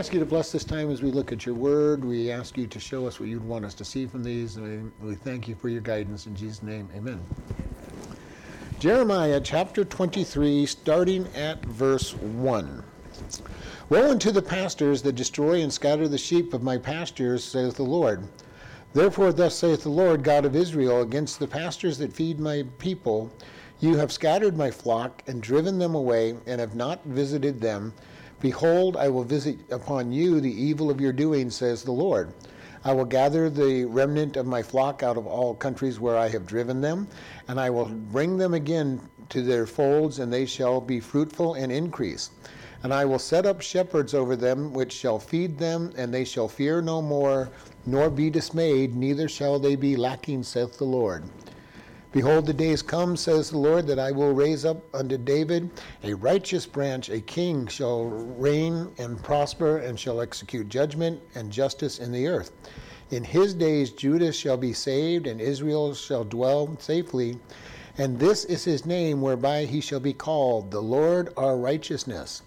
ask you to bless this time as we look at your word. We ask you to show us what you'd want us to see from these. And we, we thank you for your guidance. In Jesus' name, amen. Jeremiah chapter 23, starting at verse 1. Woe unto the pastors that destroy and scatter the sheep of my pastures, saith the Lord. Therefore, thus saith the Lord God of Israel against the pastors that feed my people You have scattered my flock and driven them away, and have not visited them. Behold, I will visit upon you the evil of your doing, says the Lord. I will gather the remnant of my flock out of all countries where I have driven them, and I will bring them again to their folds, and they shall be fruitful and increase. And I will set up shepherds over them, which shall feed them, and they shall fear no more, nor be dismayed, neither shall they be lacking, saith the Lord. Behold, the days come, says the Lord, that I will raise up unto David a righteous branch, a king shall reign and prosper, and shall execute judgment and justice in the earth. In his days Judah shall be saved, and Israel shall dwell safely. And this is his name whereby he shall be called, the Lord our righteousness.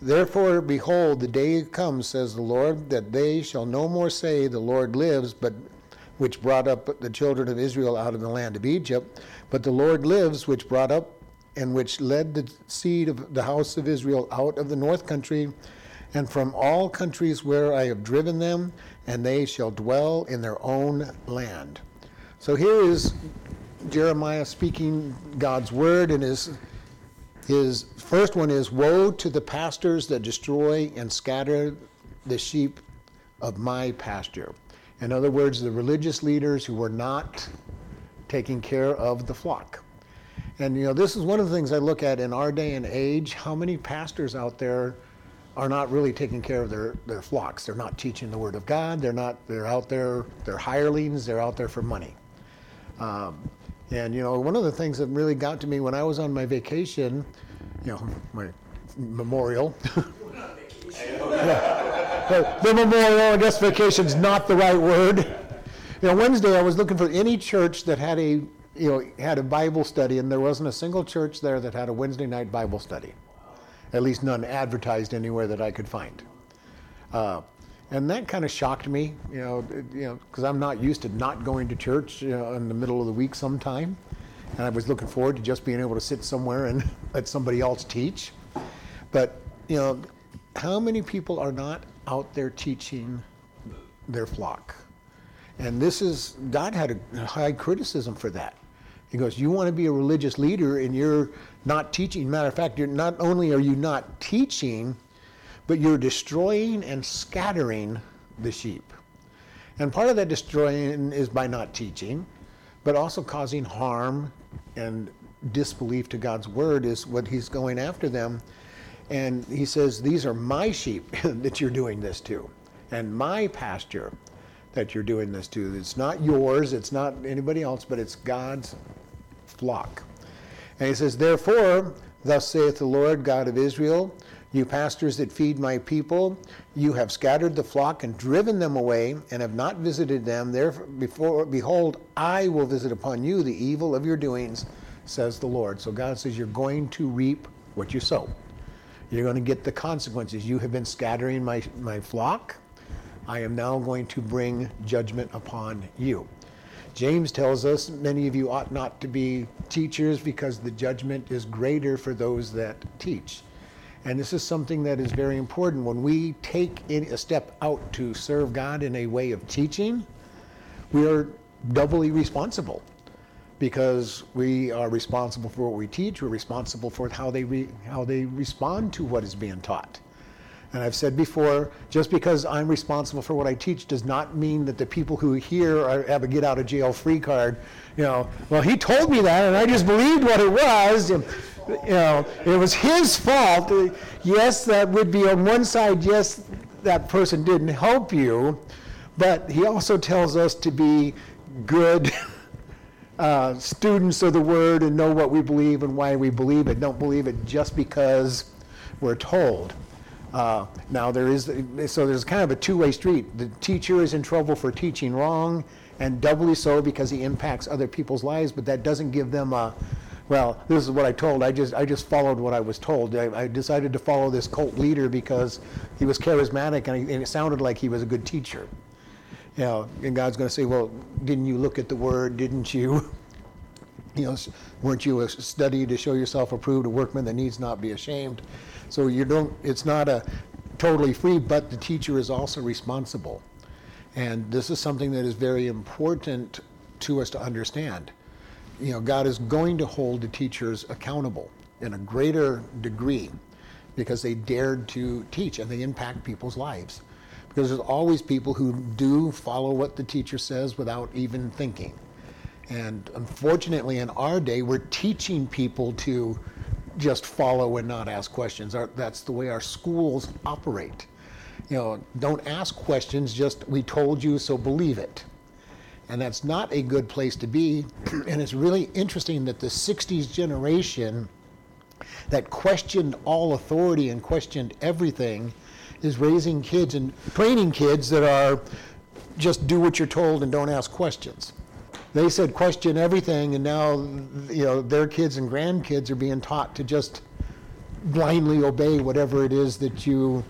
Therefore, behold, the day comes, says the Lord, that they shall no more say, The Lord lives, but which brought up the children of Israel out of the land of Egypt. But the Lord lives, which brought up and which led the seed of the house of Israel out of the north country and from all countries where I have driven them, and they shall dwell in their own land. So here is Jeremiah speaking God's word, and his his first one is Woe to the pastors that destroy and scatter the sheep of my pasture. In other words, the religious leaders who were not taking care of the flock. And you know, this is one of the things I look at in our day and age. How many pastors out there are not really taking care of their, their flocks? They're not teaching the word of God. They're not. They're out there. They're hirelings. They're out there for money. Um, and you know, one of the things that really got to me when I was on my vacation, you know, my memorial. yeah. The memorial, I guess vacation's not the right word. You know, Wednesday I was looking for any church that had a you know had a Bible study, and there wasn't a single church there that had a Wednesday night Bible study. At least none advertised anywhere that I could find. Uh, and that kind of shocked me, you know, you know, because I'm not used to not going to church you know, in the middle of the week sometime, and I was looking forward to just being able to sit somewhere and let somebody else teach. But you know, how many people are not out there teaching their flock? And this is God had a high criticism for that. He goes, "You want to be a religious leader, and you're not teaching. Matter of fact, you're not only are you not teaching." but you're destroying and scattering the sheep. And part of that destroying is by not teaching, but also causing harm and disbelief to God's word is what he's going after them. And he says, These are my sheep that you're doing this to, and my pasture that you're doing this to. It's not yours, it's not anybody else, but it's God's flock. And he says, Therefore, thus saith the Lord God of Israel, you pastors that feed my people, you have scattered the flock and driven them away, and have not visited them. Therefore, before, behold, I will visit upon you the evil of your doings, says the Lord. So God says, You're going to reap what you sow. You're going to get the consequences. You have been scattering my, my flock. I am now going to bring judgment upon you. James tells us many of you ought not to be teachers because the judgment is greater for those that teach. And this is something that is very important. When we take a step out to serve God in a way of teaching, we are doubly responsible because we are responsible for what we teach. We're responsible for how they re, how they respond to what is being taught. And I've said before, just because I'm responsible for what I teach does not mean that the people who hear are, have a get out of jail free card. You know, well, he told me that, and I just believed what it was. And, you know, it was his fault. Yes, that would be on one side, yes, that person didn't help you, but he also tells us to be good uh, students of the word and know what we believe and why we believe it. Don't believe it just because we're told. Uh, now there is so there's kind of a two-way street. The teacher is in trouble for teaching wrong, and doubly so because he impacts other people's lives. But that doesn't give them a Well, this is what I told. I just I just followed what I was told. I, I decided to follow this cult leader because he was charismatic and, and it sounded like he was a good teacher. You know, and God's going to say, "Well, didn't you look at the Word? Didn't you?" You know, weren't you a study to show yourself approved, a workman that needs not be ashamed? So you don't. It's not a totally free, but the teacher is also responsible, and this is something that is very important to us to understand you know, God is going to hold the teachers accountable in a greater degree because they dared to teach and they impact people's lives. Because there's always people who do follow what the teacher says without even thinking. And unfortunately, in our day, we're teaching people to just follow and not ask questions. Our, that's the way our schools operate. You know, don't ask questions, just we told you, so believe it. And that's not a good place to be. and it's really interesting that the 60s generation that questioned all authority and questioned everything is raising kids and training kids that are just do what you're told and don't ask questions. They said question everything, and now you know their kids and grandkids are being taught to just blindly obey whatever it is that you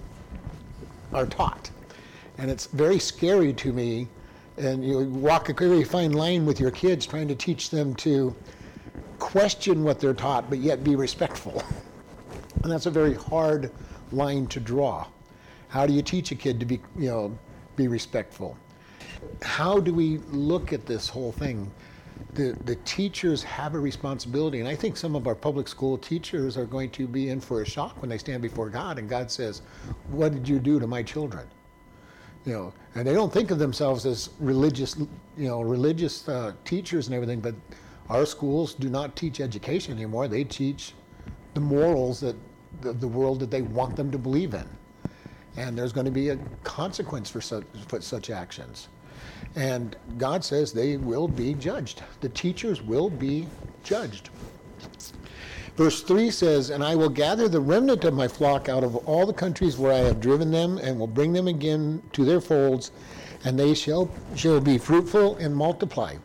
are taught. And it's very scary to me and you walk a very fine line with your kids trying to teach them to question what they're taught but yet be respectful and that's a very hard line to draw how do you teach a kid to be you know be respectful how do we look at this whole thing the, the teachers have a responsibility and i think some of our public school teachers are going to be in for a shock when they stand before god and god says what did you do to my children you know, and they don't think of themselves as religious, you know, religious uh, teachers and everything. But our schools do not teach education anymore. They teach the morals that the, the world that they want them to believe in, and there's going to be a consequence for such for such actions. And God says they will be judged. The teachers will be judged. Verse 3 says, And I will gather the remnant of my flock out of all the countries where I have driven them, and will bring them again to their folds, and they shall, shall be fruitful and multiply.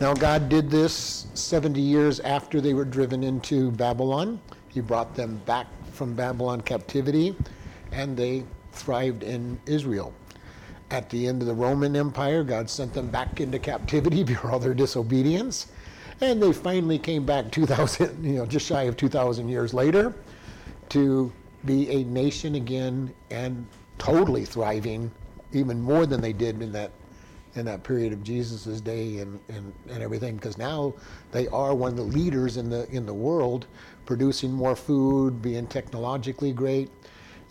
Now, God did this 70 years after they were driven into Babylon. He brought them back from Babylon captivity, and they thrived in Israel. At the end of the Roman Empire, God sent them back into captivity for all their disobedience. And they finally came back 2,000, you know, just shy of 2,000 years later to be a nation again and totally thriving, even more than they did in that in that period of Jesus' day and, and, and everything, because now they are one of the leaders in the in the world, producing more food, being technologically great,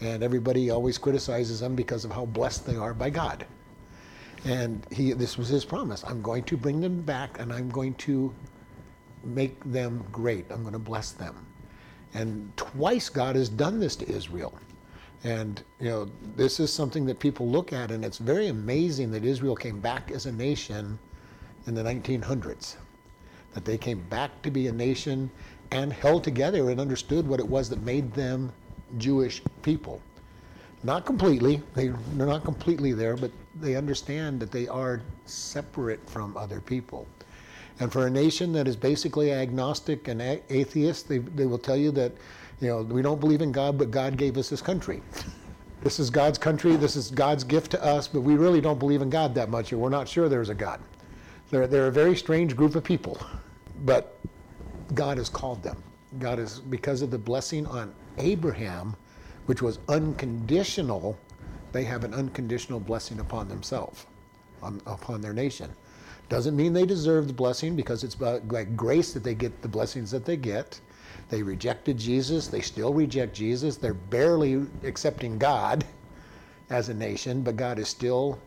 and everybody always criticizes them because of how blessed they are by God. And he this was his promise. I'm going to bring them back and I'm going to make them great. I'm going to bless them. And twice God has done this to Israel. And, you know, this is something that people look at, and it's very amazing that Israel came back as a nation in the 1900s. That they came back to be a nation and held together and understood what it was that made them Jewish people. Not completely, they, they're not completely there, but they understand that they are separate from other people. And for a nation that is basically agnostic and a- atheist, they, they will tell you that, you know, we don't believe in God, but God gave us this country. This is God's country, this is God's gift to us, but we really don't believe in God that much, and we're not sure there's a God. They're, they're a very strange group of people, but God has called them. God is, because of the blessing on Abraham, which was unconditional, they have an unconditional blessing upon themselves, on, upon their nation. Doesn't mean they deserve the blessing because it's by grace that they get the blessings that they get. They rejected Jesus. They still reject Jesus. They're barely accepting God as a nation, but God is still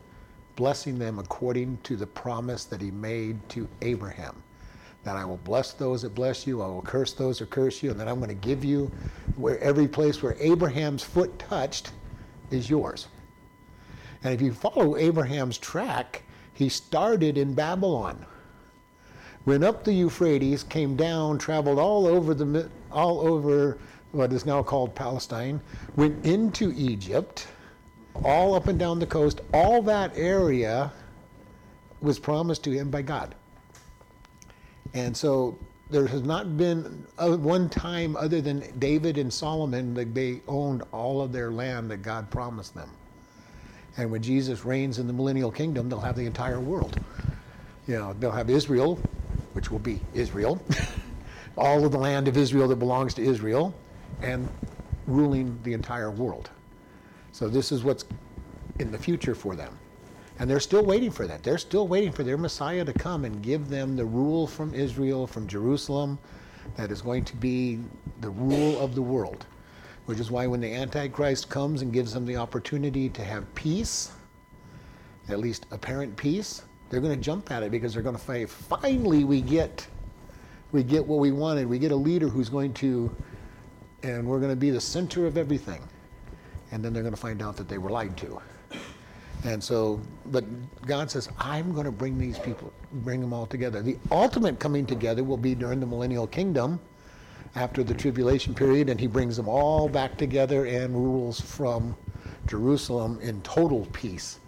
blessing them according to the promise that He made to Abraham. That I will bless those that bless you, I will curse those that curse you, and then I'm going to give you where every place where Abraham's foot touched is yours. And if you follow Abraham's track, he started in Babylon, went up the Euphrates, came down, traveled all over the all over what is now called Palestine, went into Egypt, all up and down the coast. All that area was promised to him by God. And so there has not been one time other than David and Solomon that they owned all of their land that God promised them. And when Jesus reigns in the millennial kingdom, they'll have the entire world. You know, they'll have Israel, which will be Israel, all of the land of Israel that belongs to Israel, and ruling the entire world. So this is what's in the future for them. And they're still waiting for that. They're still waiting for their Messiah to come and give them the rule from Israel, from Jerusalem, that is going to be the rule of the world. Which is why when the Antichrist comes and gives them the opportunity to have peace, at least apparent peace, they're going to jump at it because they're going to say, finally we get we get what we wanted. We get a leader who's going to and we're going to be the center of everything. And then they're going to find out that they were lied to. And so, but God says, I'm going to bring these people, bring them all together. The ultimate coming together will be during the millennial kingdom after the tribulation period, and he brings them all back together and rules from Jerusalem in total peace.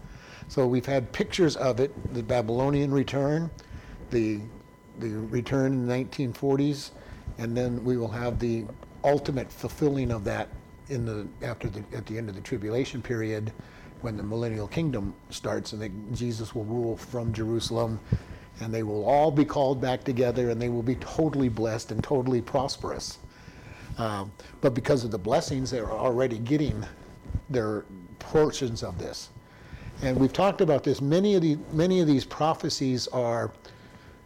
So we've had pictures of it the Babylonian return, the, the return in the 1940s, and then we will have the ultimate fulfilling of that in the, after the, at the end of the tribulation period when the millennial kingdom starts and they, Jesus will rule from Jerusalem and they will all be called back together and they will be totally blessed and totally prosperous. Um, but because of the blessings, they're already getting their portions of this. And we've talked about this. Many of the many of these prophecies are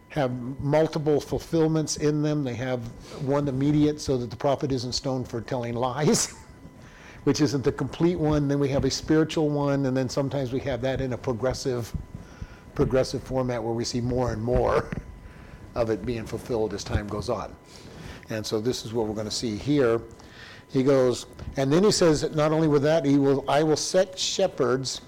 have multiple fulfillments in them. They have one immediate, so that the prophet isn't stoned for telling lies. which isn't the complete one. Then we have a spiritual one, and then sometimes we have that in a progressive, progressive format where we see more and more of it being fulfilled as time goes on. And so this is what we're going to see here. He goes, and then he says, not only with that, he will, I will set shepherds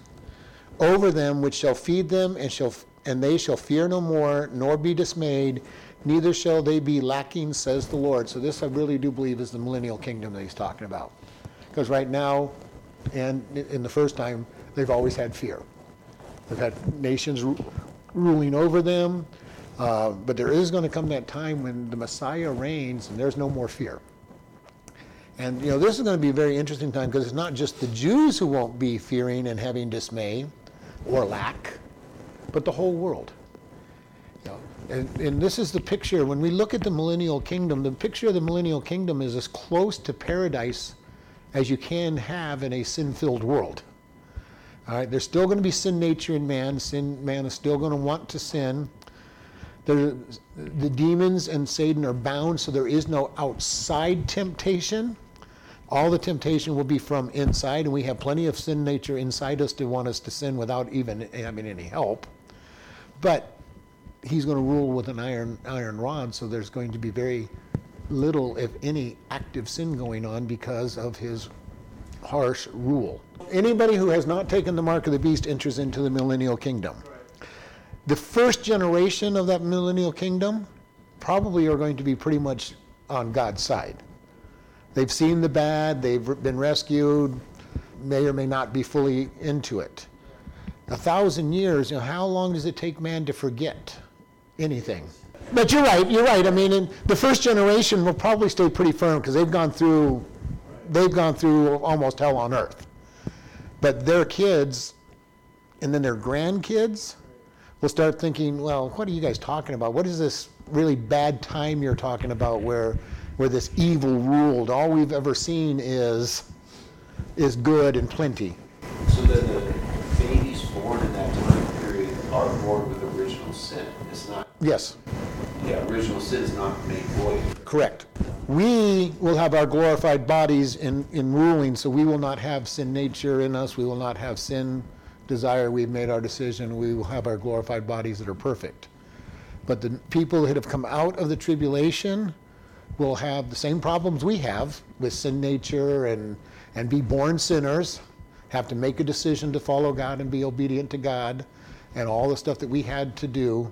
over them, which shall feed them, and shall, and they shall fear no more, nor be dismayed. Neither shall they be lacking, says the Lord. So this I really do believe is the millennial kingdom that he's talking about. Because right now, and in the first time, they've always had fear. They've had nations ru- ruling over them, uh, but there is going to come that time when the Messiah reigns and there's no more fear. And you know, this is going to be a very interesting time because it's not just the Jews who won't be fearing and having dismay or lack, but the whole world. You know, and, and this is the picture. When we look at the millennial kingdom, the picture of the millennial kingdom is as close to paradise as you can have in a sin-filled world. All right, there's still going to be sin nature in man. Sin man is still going to want to sin. There, the demons and Satan are bound, so there is no outside temptation. All the temptation will be from inside, and we have plenty of sin nature inside us to want us to sin without even having any help. But he's going to rule with an iron iron rod, so there's going to be very little, if any, active sin going on because of his harsh rule. Anybody who has not taken the mark of the beast enters into the millennial kingdom. The first generation of that millennial kingdom probably are going to be pretty much on God's side. They've seen the bad, they've been rescued, may or may not be fully into it. A thousand years, you know, how long does it take man to forget anything? But you're right. You're right. I mean, the first generation will probably stay pretty firm because they've gone through, they've gone through almost hell on earth. But their kids, and then their grandkids, will start thinking, well, what are you guys talking about? What is this really bad time you're talking about where, where this evil ruled? All we've ever seen is, is good and plenty. So then the babies born in that time period are born with original sin. It's not. Yes. Yeah, original sin is not made void. Correct. We will have our glorified bodies in, in ruling, so we will not have sin nature in us. We will not have sin desire. We've made our decision. We will have our glorified bodies that are perfect. But the people that have come out of the tribulation will have the same problems we have with sin nature and, and be born sinners, have to make a decision to follow God and be obedient to God, and all the stuff that we had to do.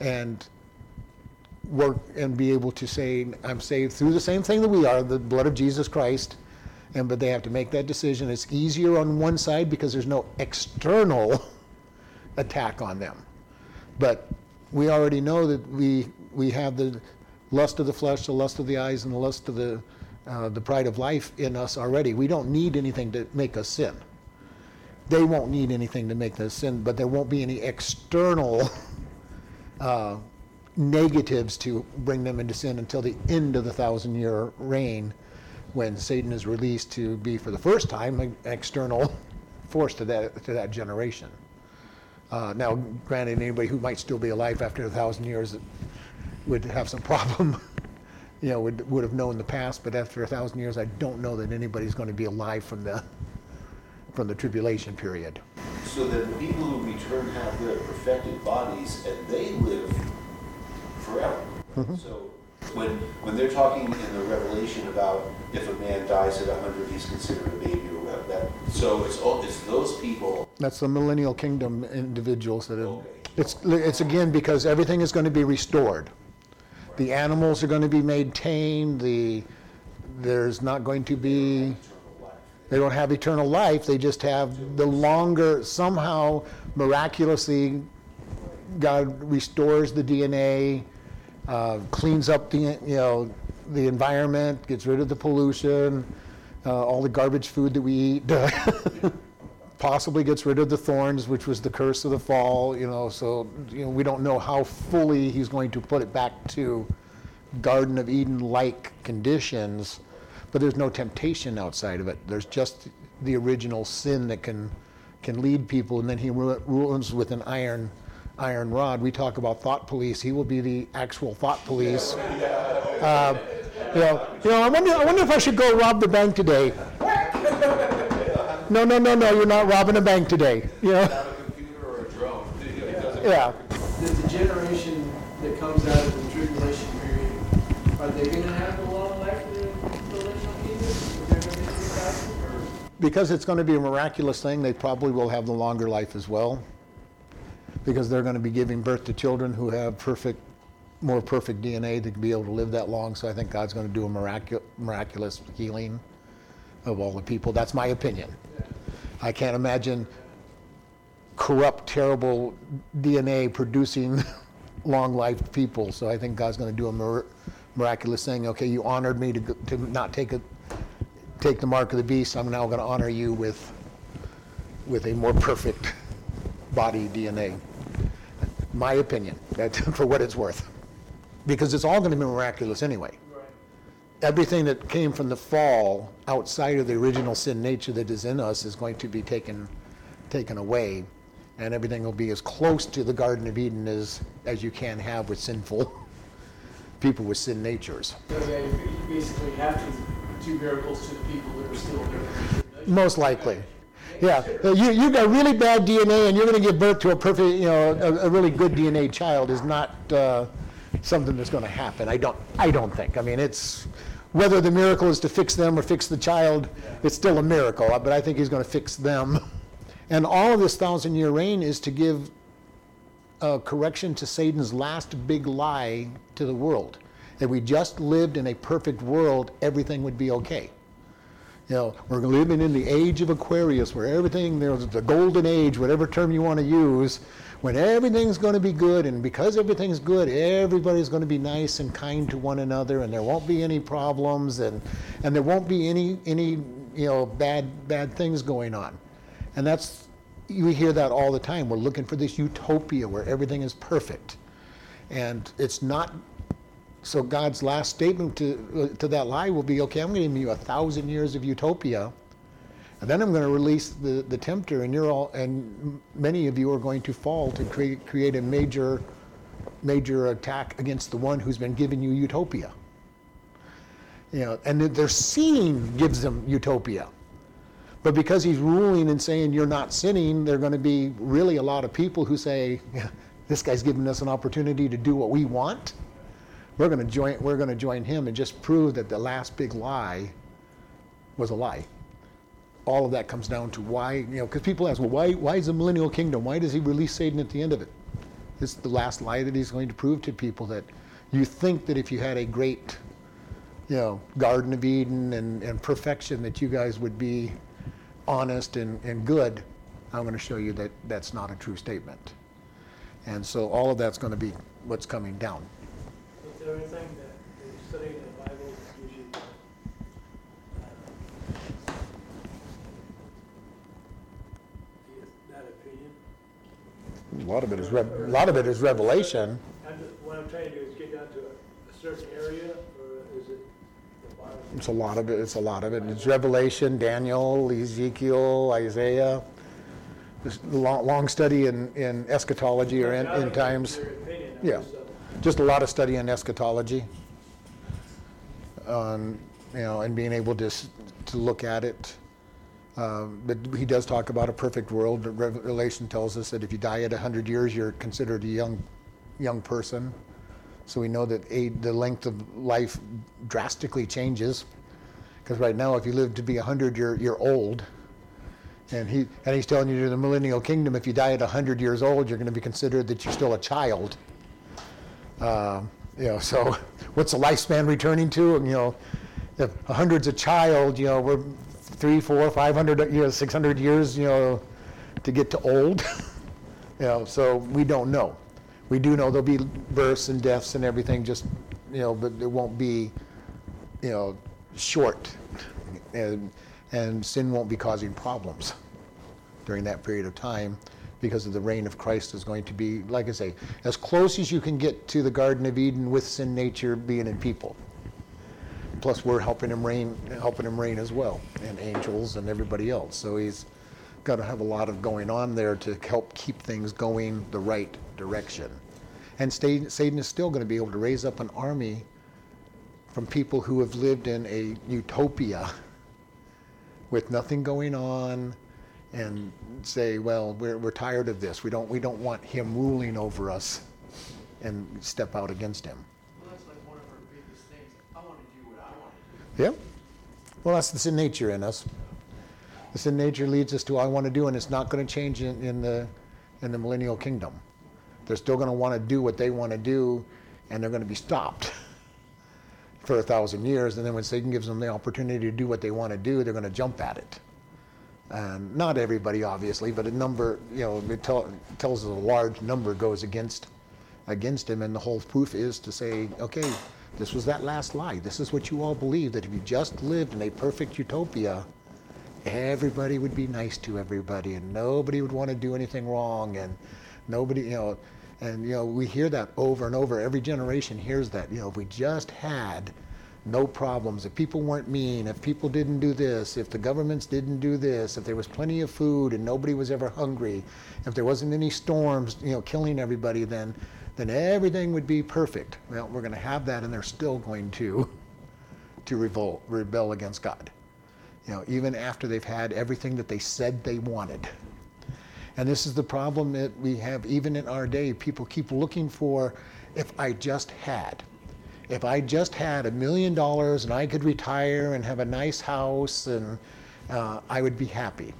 And work and be able to say, I'm saved through the same thing that we are, the blood of Jesus Christ. And but they have to make that decision. It's easier on one side because there's no external attack on them. But we already know that we we have the lust of the flesh, the lust of the eyes, and the lust of the, uh, the pride of life in us already. We don't need anything to make us sin. They won't need anything to make us sin, but there won't be any external uh, negatives to bring them into sin until the end of the thousand year reign when Satan is released to be, for the first time, an external force to that, to that generation. Uh, now, granted, anybody who might still be alive after a thousand years would have some problem, you know, would, would have known the past, but after a thousand years, I don't know that anybody's going to be alive from the, from the tribulation period. So that the people who return have their perfected bodies and they live forever. Mm-hmm. So when, when they're talking in the Revelation about if a man dies at 100, he's considered a baby or whatever, that, so it's, all- it's those people, That's the millennial kingdom individuals that have, Okay. it's, it's again because everything is going to be restored. The animals are going to be made tame, the, there's not going to be, they don't have eternal life, they just have the longer, somehow miraculously, God restores the DNA, uh, cleans up the, you know, the environment, gets rid of the pollution, uh, all the garbage food that we eat. possibly gets rid of the thorns, which was the curse of the fall, you know, so, you know, we don't know how fully he's going to put it back to Garden of Eden-like conditions, but there's no temptation outside of it. There's just the original sin that can, can lead people, and then he ru- rules with an iron, iron rod. We talk about thought police. He will be the actual thought police. Uh, You know, you know, I wonder, I wonder if I should go rob the bank today. No, no, no, no, you're not robbing a bank today, you know? a computer or a drone. It doesn't Yeah. Does the generation that comes out of the tribulation period, are they gonna have a long life in the millennial kingdom? Is there gonna be a thousand, or? Because it's going to be a miraculous thing, they probably will have the longer life as well. Because they're going to be giving birth to children who have perfect, more perfect DNA to be able to live that long. So I think God's going to do a miracu- miraculous healing of all the people. That's my opinion. I can't imagine corrupt, terrible DNA producing long-lived people. So I think God's going to do a mir- miraculous thing. Okay, you honored me to, to not take a, take the mark of the beast. I'm now going to honor you with, with a more perfect body DNA. My opinion, that, for what it's worth. Because it's all going to be miraculous anyway Right. everything that came from the fall outside of the original sin nature that is in us is going to be taken taken away and everything will be as close to the garden of eden as as you can have with sinful people with sin natures So yeah, you basically have to do miracles to the people that are still there. most likely yeah. Uh, you you got really bad dna and you're going to give birth to a perfect you know a, a really good dna child is not uh, something that's going to happen i don't i don't think. I mean it's whether the miracle is to fix them or fix the child it's still a miracle uh, but i think he's going to fix them. And all of this thousand year reign is to give a correction to satan's last big lie to the world if we just lived in a perfect world everything would be okay you know, we're living in the age of Aquarius where everything, there's the golden age, whatever term you want to use, when everything's going to be good. And because everything's good, everybody's going to be nice and kind to one another and there won't be any problems and, and there won't be any, any, you know, bad, bad things going on. And that's, you hear that all the time. We're looking for this utopia where everything is perfect. And it's not so God's last statement to, uh, to that lie will be, okay, I'm going to give you a thousand years of utopia, and then I'm going to release the, the tempter, and you're all, and many of you are going to fall to create, create a major, major attack against the one who's been giving you utopia. You know, and their- seeing gives them utopia. But because he's ruling and saying you're not sinning, there are going to be really a lot of people who say, yeah, this guy's giving us an opportunity to do what we want we're going to join we're going to join him and just prove that the last big lie was a lie. All of that comes down to why you know because people ask well why why is the millennial kingdom why does he release satan at the end of it? It's the last lie that he's going to prove to people that you think that if you had a great you know garden of eden and, and perfection that you guys would be honest and, and good i'm going to show you that that's not a true statement. And so all of that's going to be what's coming down there anything that you study in the Bible that gives you that opinion? A lot of it is re- a lot of it is revelation. I'm just, what I'm trying to do is get down to a, a certain area, or is it? It's a lot of it. It's a lot of it. It's Revelation, Daniel, Ezekiel, Isaiah. This long, long study in, in eschatology or in times. Opinion, yeah. Uh, just a lot of study in eschatology. Um, you know, and being able to, to look at it. Um, but he does talk about a perfect world. Revelation tells us that if you die at 100 years, you're considered a young, young person. So we know that age, the length of life drastically changes. Because right now, if you live to be 100, you're, you're old. And, he, and he's telling you in the millennial kingdom, if you die at 100 years old, you're going to be considered that you're still a child. Um, you know, so what's the lifespan returning to? And, you know, if a hundred's a child, you know, we're three, four, five hundred, you know, six hundred years, you know, to get to old. you know, so we don't know. We do know there'll be births and deaths and everything, just you know, but it won't be, you know, short, and and sin won't be causing problems during that period of time because of the reign of Christ is going to be, like I say, as close as you can get to the Garden of Eden with sin nature being in people. Plus, we're helping him reign, helping him reign as well, and angels and everybody else. So he's got to have a lot of going on there to help keep things going the right direction. And Satan is still going to be able to raise up an army from people who have lived in a utopia with nothing going on and say, well, we're, we're tired of this. We don't, we don't want him ruling over us and step out against him. Well, that's like one of our biggest things. I want to do what I want to do. Yep. Well, that's the sin nature in us. The sin nature leads us to I want to do, and it's not going to change in, in the in the millennial kingdom. They're still going to want to do what they want to do, and they're going to be stopped for a thousand years. And then when Satan gives them the opportunity to do what they want to do, they're going to jump at it. And not everybody, obviously, but a number, you know, it tell, tells us a large number goes against against him, and the whole proof is to say, okay, this was that last lie. This is what you all believe that if you just lived in a perfect utopia, everybody would be nice to everybody, and nobody would want to do anything wrong, and nobody, you know, and you know, we hear that over and over. Every generation hears that. You know, if we just had no problems, if people weren't mean, if people didn't do this, if the governments didn't do this, if there was plenty of food and nobody was ever hungry, if there wasn't any storms, you know, killing everybody, then then everything would be perfect. Well, we're going to have that, and they're still going to to revolt, rebel against God. You know, even after they've had everything that they said they wanted. And this is the problem that we have even in our day. People keep looking for if I just had. If I just had a million dollars and I could retire and have a nice house and uh, I would be happy.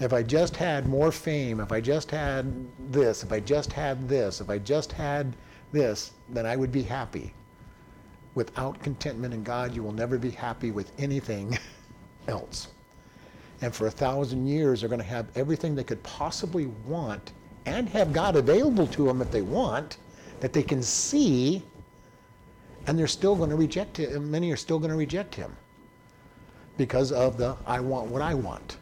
If I just had more fame, if I just had this, if I just had this, if I just had this, then I would be happy. Without contentment in God, you will never be happy with anything else. And for a thousand years, they're going to have everything they could possibly want and have God available to them if they want, that they can see, and they're still going to reject him. Many are still going to reject him because of the I want what I want.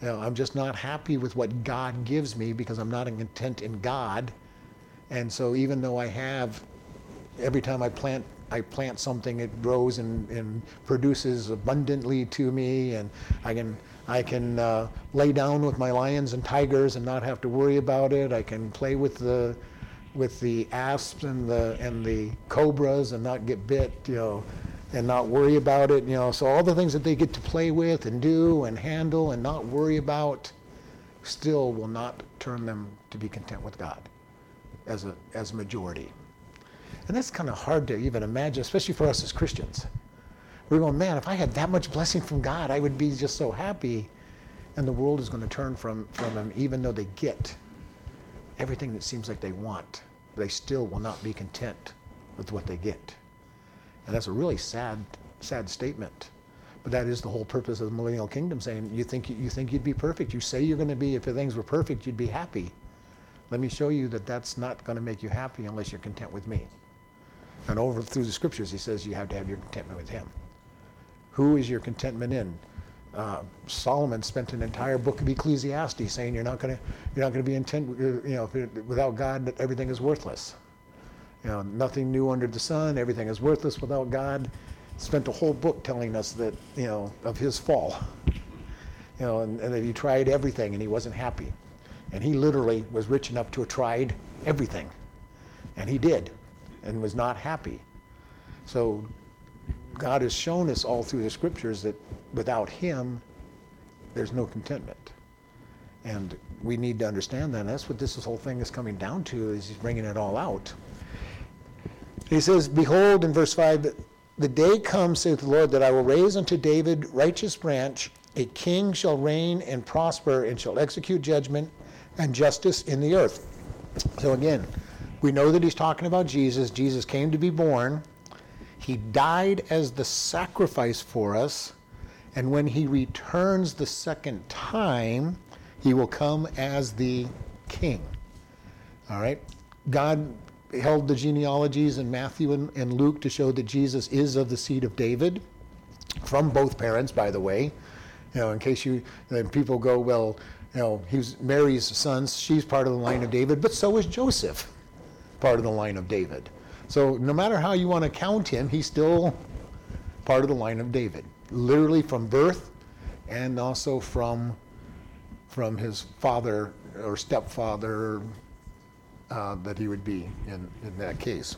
You know, I'm just not happy with what God gives me because I'm not content in God. And so even though I have every time I plant I plant something, it grows and, and produces abundantly to me, and I can I can uh, lay down with my lions and tigers and not have to worry about it. I can play with the with the asps and the and the cobras and not get bit, you know, and not worry about it, you know. So all the things that they get to play with and do and handle and not worry about, still will not turn them to be content with God, as a as a majority. And that's kind of hard to even imagine, especially for us as Christians. We're going, man, if I had that much blessing from God, I would be just so happy. And the world is going to turn from, from Him, even though they get everything that seems like they want. They still will not be content with what they get. And that's a really sad, sad statement. But that is the whole purpose of the millennial kingdom, saying you think you think you'd be perfect. You say you're going to be, if things were perfect, you'd be happy. Let me show you that that's not going to make you happy unless you're content with me. And over through the scriptures, he says you have to have your contentment with him. Who is your contentment in? Uh, Solomon spent an entire book of Ecclesiastes saying you're not going to you're not going to be intent you know without God everything is worthless. You know, nothing new under the sun. Everything is worthless without God. Spent a whole book telling us that you know of his fall. You know, and, and that he tried everything and he wasn't happy, and he literally was rich enough to have tried everything, and he did, and was not happy. So God has shown us all through the scriptures that without Him, there's no contentment. And we need to understand that. And that's what this whole thing is coming down to, is He's bringing it all out. He says, Behold, in verse 5, the day comes, saith the Lord, that I will raise unto David righteous branch. A king shall reign and prosper and shall execute judgment and justice in the earth. So again, we know that he's talking about Jesus. Jesus came to be born. He died as the sacrifice for us. And when he returns the second time, he will come as the king. All right? God held the genealogies in Matthew and, and Luke to show that Jesus is of the seed of David, from both parents, by the way. You know, in case you, then people go, well, you know, he's Mary's son, she's part of the line of David, but so is Joseph, part of the line of David. So no matter how you want to count him, he's still part of the line of David, literally from birth, and also from from his father or stepfather uh, that he would be in, in that case.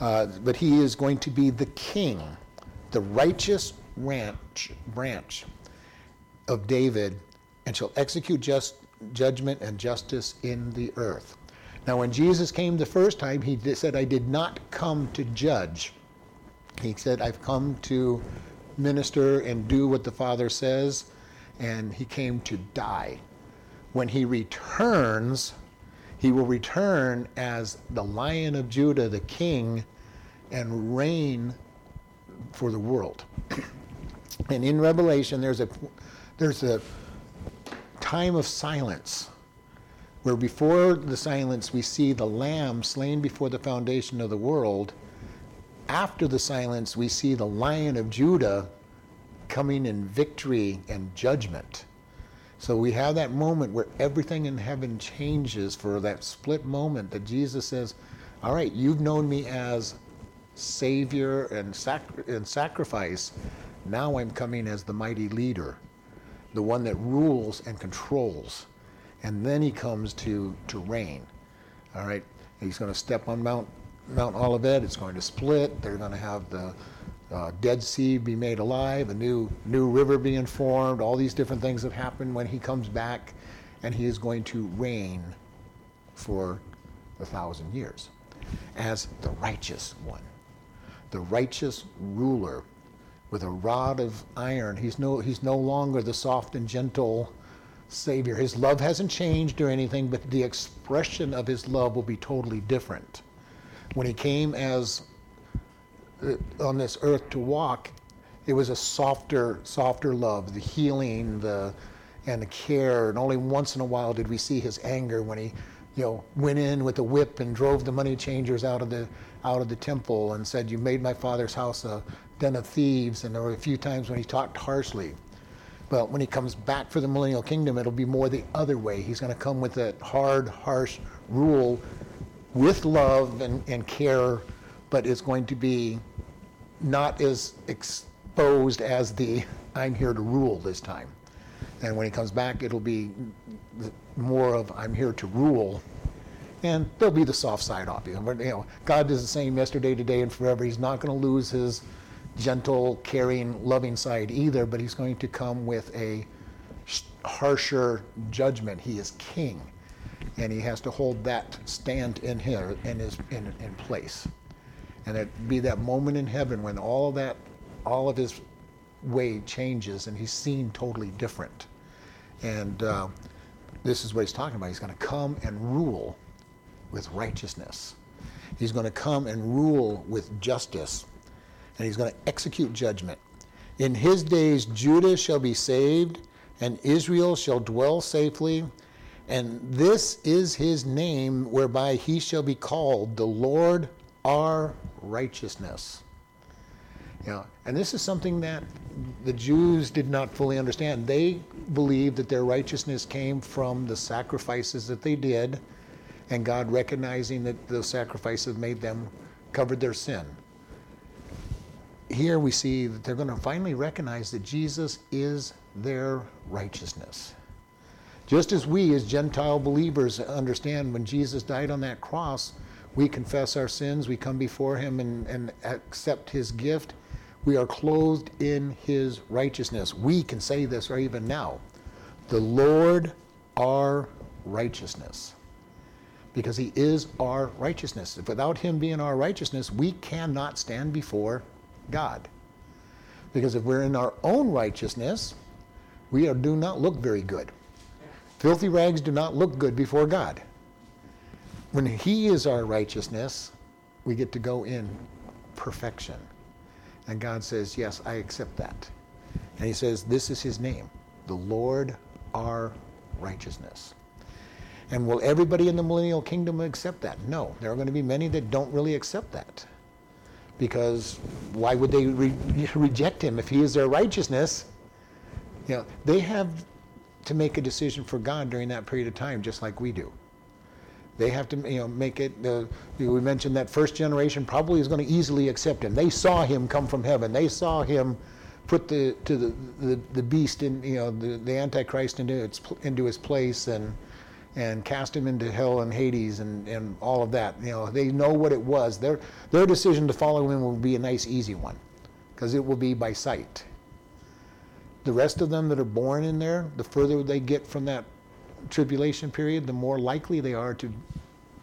Uh, but he is going to be the king, the righteous ranch, branch of David, and shall execute just judgment and justice in the earth. Now, when Jesus came the first time, he said, I did not come to judge. He said, I've come to minister and do what the Father says, and he came to die. When he returns, he will return as the Lion of Judah, the King, and reign for the world. And in Revelation, there's a there's a time of silence where before the silence we see the lamb slain before the foundation of the world. After the silence, we see the lion of Judah coming in victory and judgment. So we have that moment where everything in heaven changes for that split moment that Jesus says, All right, you've known me as Savior and, and sacrifice. Now I'm coming as the mighty leader, the one that rules and controls. And then he comes to, to reign. All right, he's going to step on Mount, Mount Olivet, it's going to split. They're going to have the uh, Dead Sea be made alive, a new, new river being formed, all these different things that happen when he comes back, and he is going to reign for a thousand years as the righteous one, the righteous ruler with a rod of iron. He's no, he's no longer the soft and gentle Savior. His love hasn't changed or anything, but the expression of his love will be totally different. When he came as uh, on this earth to walk, it was a softer, softer love, the healing, the and the care. And only once in a while did we see his anger when he, you know, went in with a whip and drove the money changers out of the out of the temple and said, "You made my father's house a den of thieves." And there were a few times when he talked harshly. But when he comes back for the millennial kingdom, it'll be more the other way. He's going to come with that hard, harsh rule with love and, and care, but it's going to be not as exposed as the I'm here to rule this time. And when he comes back, it'll be more of I'm here to rule. And there'll be the soft side. But, you know, God is the same yesterday, today, and forever. He's not going to lose his gentle, caring, loving side either, but he's going to come with a harsher judgment. He is king, and he has to hold that stand in here in his in, in place. And it be that moment in heaven when all of that, all of his way changes, and he's seen totally different. And uh, this is what he's talking about. He's going to come and rule with righteousness. He's going to come and rule with justice and he's going to execute judgment. In his days, Judah shall be saved, and Israel shall dwell safely. And this is his name whereby he shall be called the Lord our righteousness. Know, and this is something that the Jews did not fully understand. They believed that their righteousness came from the sacrifices that they did, and God recognizing that those sacrifices made them covered their sin. Here we see that they're going to finally recognize that Jesus is their righteousness. Just as we, as Gentile believers, understand when Jesus died on that cross, we confess our sins, we come before Him and, and accept His gift. We are clothed in His righteousness. We can say this or even now the Lord our righteousness. Because He is our righteousness. Without Him being our righteousness, we cannot stand before God. Because if we're in our own righteousness, we are, do not look very good. Filthy rags do not look good before God. When He is our righteousness, we get to go in perfection. And God says, Yes, I accept that. And He says, This is His name, the Lord our righteousness. And will everybody in the millennial kingdom accept that? No. There are going to be many that don't really accept that. Because why would they re- reject him if he is their righteousness? You know, they have to make a decision for God during that period of time, just like we do. They have to, you know, make it. Uh, we mentioned that first generation probably is going to easily accept him. They saw him come from heaven. They saw him put the to the, the, the beast in, you know, the, the antichrist into its into his place and and cast him into hell and Hades and, and all of that. You know, they know what it was. Their their decision to follow him will be a nice, easy one, because it will be by sight. The rest of them that are born in there, the further they get from that tribulation period, the more likely they are to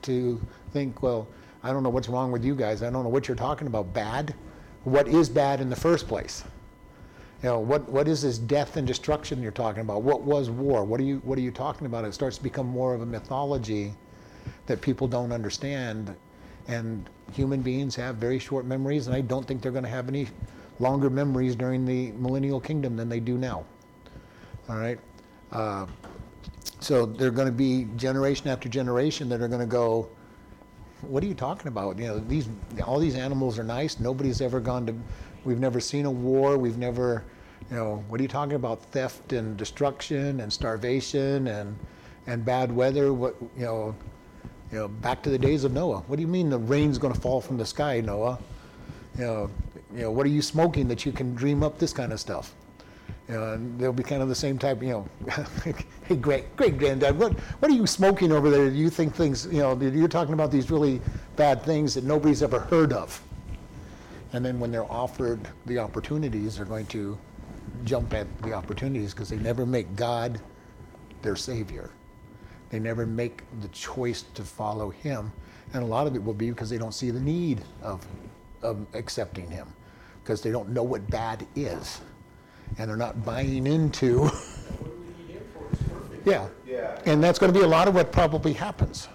to think, well, I don't know what's wrong with you guys. I don't know what you're talking about. Bad. What is bad in the first place? You know, what, what is this death and destruction you're talking about? What was war? What are you what are you talking about? It starts to become more of a mythology that people don't understand. And human beings have very short memories, and I don't think they're going to have any longer memories during the millennial kingdom than they do now. All right? Uh, so they're going to be generation after generation that are going to go, what are you talking about? You know, these all these animals are nice. Nobody's ever gone to, we've never seen a war. We've never, you know, what are you talking about? Theft and destruction and starvation and and bad weather. What you know, you know, back to the days of Noah. What do you mean the rain's going to fall from the sky, Noah? You know, you know, what are you smoking that you can dream up this kind of stuff? You know, and they'll be kind of the same type, you know, hey, great, great granddad, what, what are you smoking over there? Do You think things, you know, you're talking about these really bad things that nobody's ever heard of. And then when they're offered the opportunities, they're going to jump at the opportunities because they never make God their Savior. They never make the choice to follow Him. And a lot of it will be because they don't see the need of, of accepting Him because they don't know what bad is. And they're not buying into. yeah. Yeah. And that's going to be a lot of what probably happens.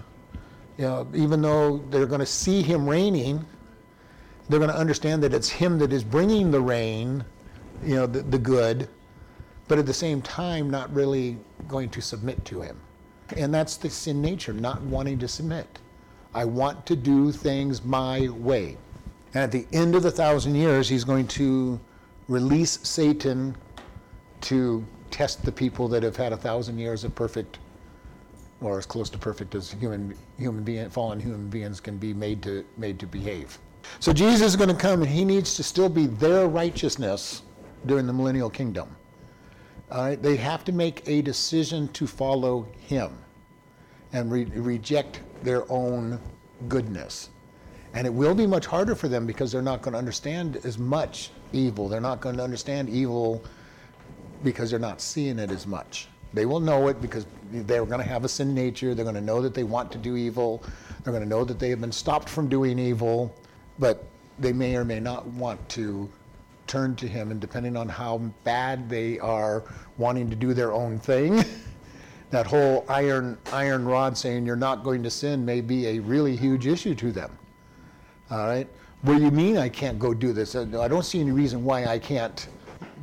You know, even though they're going to see him reigning, they're going to understand that it's him that is bringing the rain, you know, the, the good, but at the same time, not really going to submit to him. And that's the sin nature, not wanting to submit. I want to do things my way. And at the end of the thousand years, he's going to release Satan to test the people that have had a thousand years of perfect, or as close to perfect as human human being, fallen human beings can be made to made to behave. So Jesus is going to come, and he needs to still be their righteousness during the millennial kingdom. All right, they have to make a decision to follow him and re- reject their own goodness. And it will be much harder for them because they're not going to understand as much evil. They're not going to understand evil because they're not seeing it as much. They will know it because they're going to have a sin nature. They're going to know that they want to do evil. They're going to know that they have been stopped from doing evil, but they may or may not want to turn to Him. And depending on how bad they are wanting to do their own thing, that whole iron iron rod saying you're not going to sin may be a really huge issue to them. All right. What do you mean I can't go do this? Uh, I don't see any reason why I can't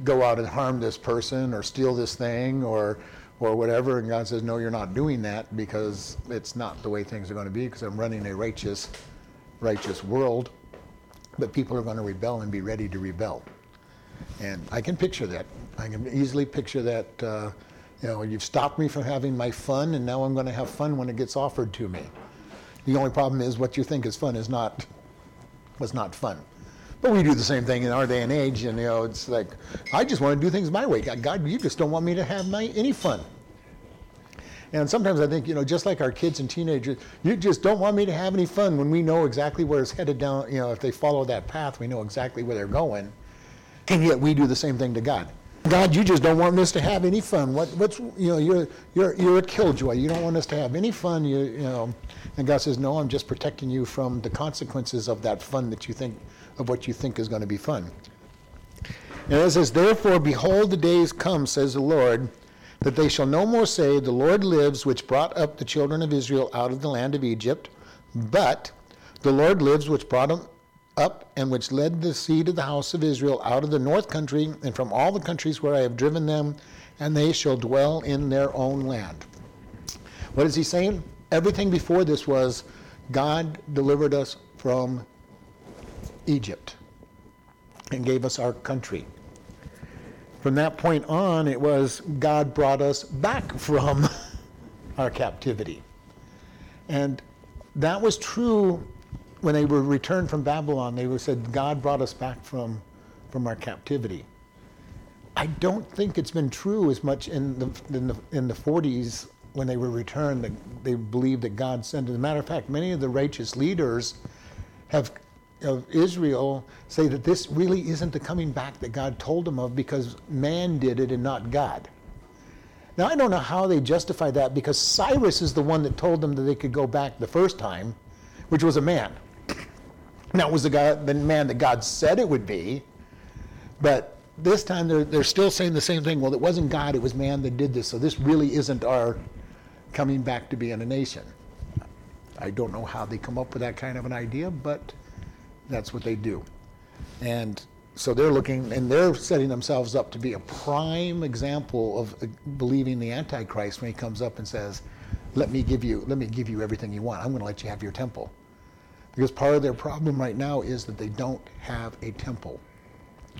go out and harm this person or steal this thing or or whatever. And God says, No, you're not doing that because it's not the way things are going to be because I'm running a righteous righteous world. But people are going to rebel and be ready to rebel. And I can picture that. I can easily picture that. Uh, you know, you've stopped me from having my fun, and now I'm going to have fun when it gets offered to me. The only problem is what you think is fun is not was not fun. But we do the same thing in our day and age, and you know, it's like I just want to do things my way. God, you just don't want me to have my, any fun. And sometimes I think, you know, just like our kids and teenagers, you just don't want me to have any fun when we know exactly where it's headed down. You know, if they follow that path, we know exactly where they're going. And yet we do the same thing to God. God, you just don't want us to have any fun. What, what's, you know, you're, you're, you're a killjoy. You don't want us to have any fun. You, you know, and God says, no, I'm just protecting you from the consequences of that fun that you think, of what you think is going to be fun. And it says, therefore, behold, the days come, says the Lord, that they shall no more say, The Lord lives, which brought up the children of Israel out of the land of Egypt, but the Lord lives, which brought them up and which led the seed of the house of Israel out of the north country and from all the countries where I have driven them, and they shall dwell in their own land. What is he saying? Everything before this was God delivered us from Egypt and gave us our country. From that point on, it was God brought us back from our captivity. And that was true when they were returned from Babylon, they were said, God brought us back from, from our captivity. I don't think it's been true as much in the, in the, in the 40s when they were returned that they believed that God sent. As a matter of fact, many of the righteous leaders have of Israel say that this really isn't the coming back that God told them of because man did it and not God. Now I don't know how they justify that because Cyrus is the one that told them that they could go back the first time, which was a man. That was the, guy, the man that God said it would be. But this time they're, they're still saying the same thing. Well, it wasn't God, it was man that did this. So this really isn't our coming back to being a nation. I don't know how they come up with that kind of an idea, but that's what they do. And so they're looking and they're setting themselves up to be a prime example of uh, believing the Antichrist when he comes up and says, Let me give you, let me give you everything you want. I'm going to let you have your temple. Because part of their problem right now is that they don't have a temple.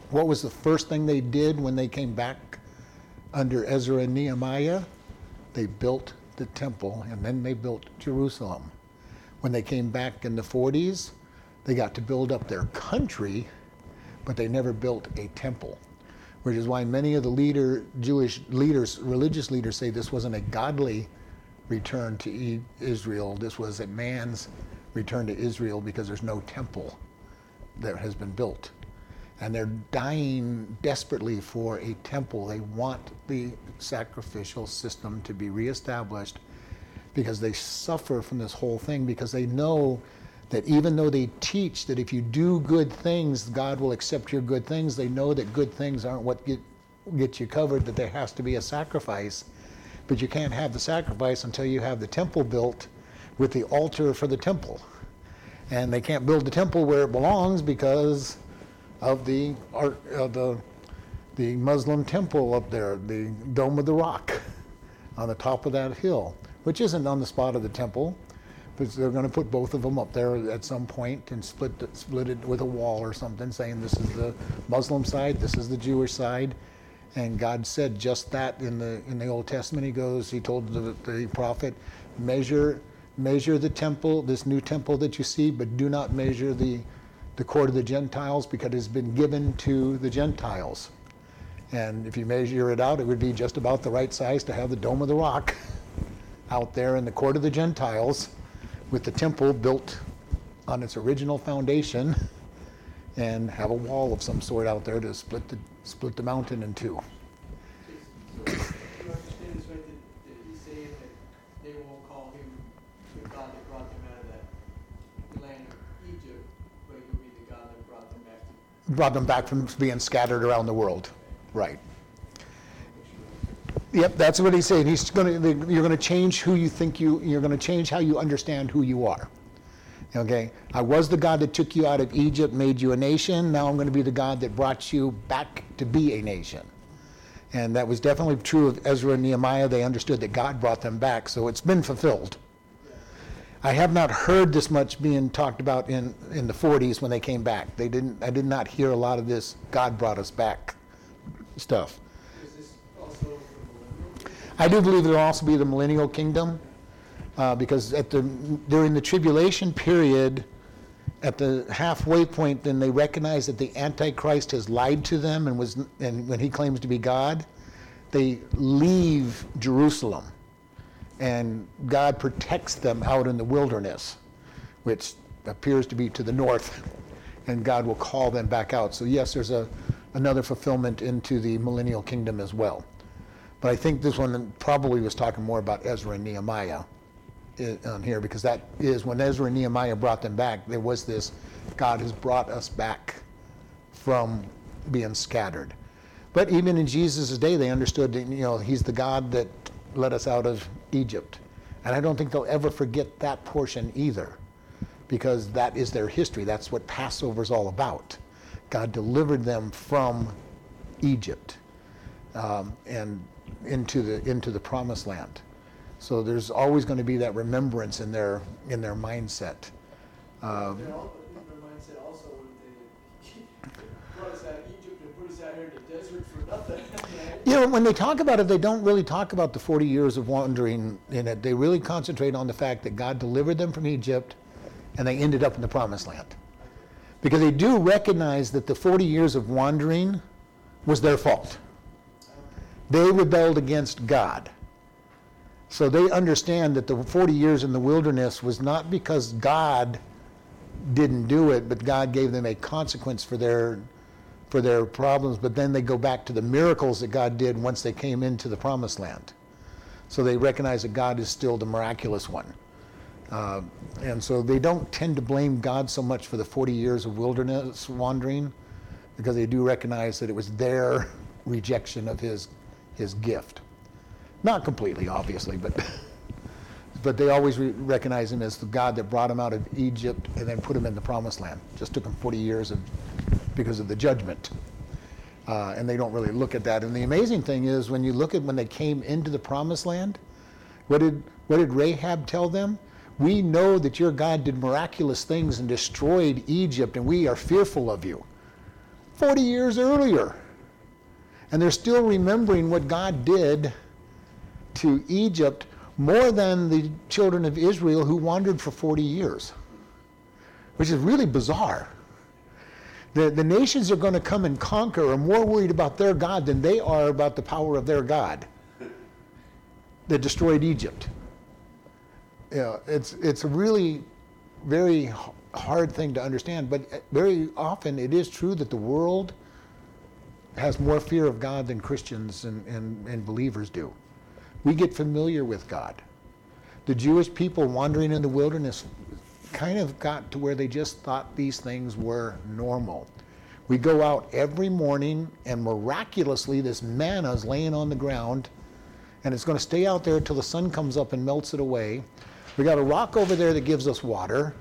What was the first thing they did when they came back under Ezra and Nehemiah? They built the temple and then they built Jerusalem. When they came back in the 40s, they got to build up their country, but they never built a temple. Which is why many of the leader Jewish leaders, religious leaders, say this wasn't a godly return to Israel. This was a man's return to Israel because there's no temple that has been built. And they're dying desperately for a temple. They want the sacrificial system to be reestablished because they suffer from this whole thing because they know that even though they teach that if you do good things, God will accept your good things, they know that good things aren't what get, get you covered, that there has to be a sacrifice. But you can't have the sacrifice until you have the temple built with the altar for the temple. And they can't build the temple where it belongs because of the art, uh, the the Muslim temple up there, the Dome of the Rock, on the top of that hill, which isn't on the spot of the temple, but they're going to put both of them up there at some point and split split it with a wall or something, saying this is the Muslim side, this is the Jewish side. And God said just that in the in the Old Testament. He goes, He told the, the prophet, measure measure the temple, this new temple that you see, but do not measure the, the court of the Gentiles because it has been given to the Gentiles. And if you measure it out, it would be just about the right size to have the Dome of the Rock out there in the court of the Gentiles with the temple built on its original foundation and have a wall of some sort out there to split the, split the mountain in two. brought them back from being scattered around the world. Right. Yep, that's what he's saying. He's going to, you're going to change who you think you, you're going to change how you understand who you are. Okay, I was the God that took you out of Egypt, made you a nation. Now I'm going to be the God that brought you back to be a nation. And that was definitely true of Ezra and Nehemiah. They understood that God brought them back, so it's been fulfilled. I have not heard this much being talked about in, in the 40s when they came back. They didn't. I did not hear a lot of this. God brought us back stuff. Is this also the millennial? I do believe there'll also be the millennial kingdom, uh, because at the during the tribulation period, at the halfway point, then they recognize that the Antichrist has lied to them and was and when he claims to be God, they leave Jerusalem, and God protects them out in the wilderness, which appears to be to the north, and God will call them back out. So yes, there's a another fulfillment into the millennial kingdom as well. But I think this one probably was talking more about Ezra and Nehemiah i- on here because that is when Ezra and Nehemiah brought them back, there was this God has brought us back from being scattered. But even in Jesus' day, they understood that, you know, he's the God that led us out of Egypt. And I don't think they'll ever forget that portion either because that is their history. That's what Passover is all about. God delivered them from Egypt um, and into the into the promised land. So there's always going to be that remembrance in their in their mindset. Um, They're all, in their mindset also when they brought us out of Egypt and put us out here in the desert for nothing. you know, when they talk about it, they don't really talk about the 40 years of wandering in it. They really concentrate on the fact that God delivered them from Egypt and they ended up in the promised land. Because they do recognize that the 40 years of wandering was their fault. They rebelled against God. So they understand that the 40 years in the wilderness was not because God didn't do it, but God gave them a consequence for their for their problems. But then they go back to the miracles that God did once they came into the promised land. So they recognize that God is still the miraculous one. Uh, and so they don't tend to blame God so much for the 40 years of wilderness wandering because they do recognize that it was their rejection of his, his gift. Not completely, obviously, but, but they always re- recognize him as the God that brought him out of Egypt and then put him in the promised land. Just took him 40 years of, because of the judgment. Uh, and they don't really look at that. And the amazing thing is when you look at when they came into the promised land, what did, what did Rahab tell them? We know that your God did miraculous things and destroyed Egypt, and we are fearful of you. 40 years earlier. And they're still remembering what God did to Egypt more than the children of Israel who wandered for 40 years, which is really bizarre. The, the nations are going to come and conquer are more worried about their God than they are about the power of their God that destroyed Egypt. Know, it's, it's a really very hard thing to understand, but uh, very often it is true that the world has more fear of God than Christians and, and, and believers do. We get familiar with God. The Jewish people wandering in the wilderness kind of got to where they just thought these things were normal. We go out every morning, and miraculously, this manna is laying on the ground, and it's going to stay out there until the sun comes up and melts it away. We got a rock over there that gives us water.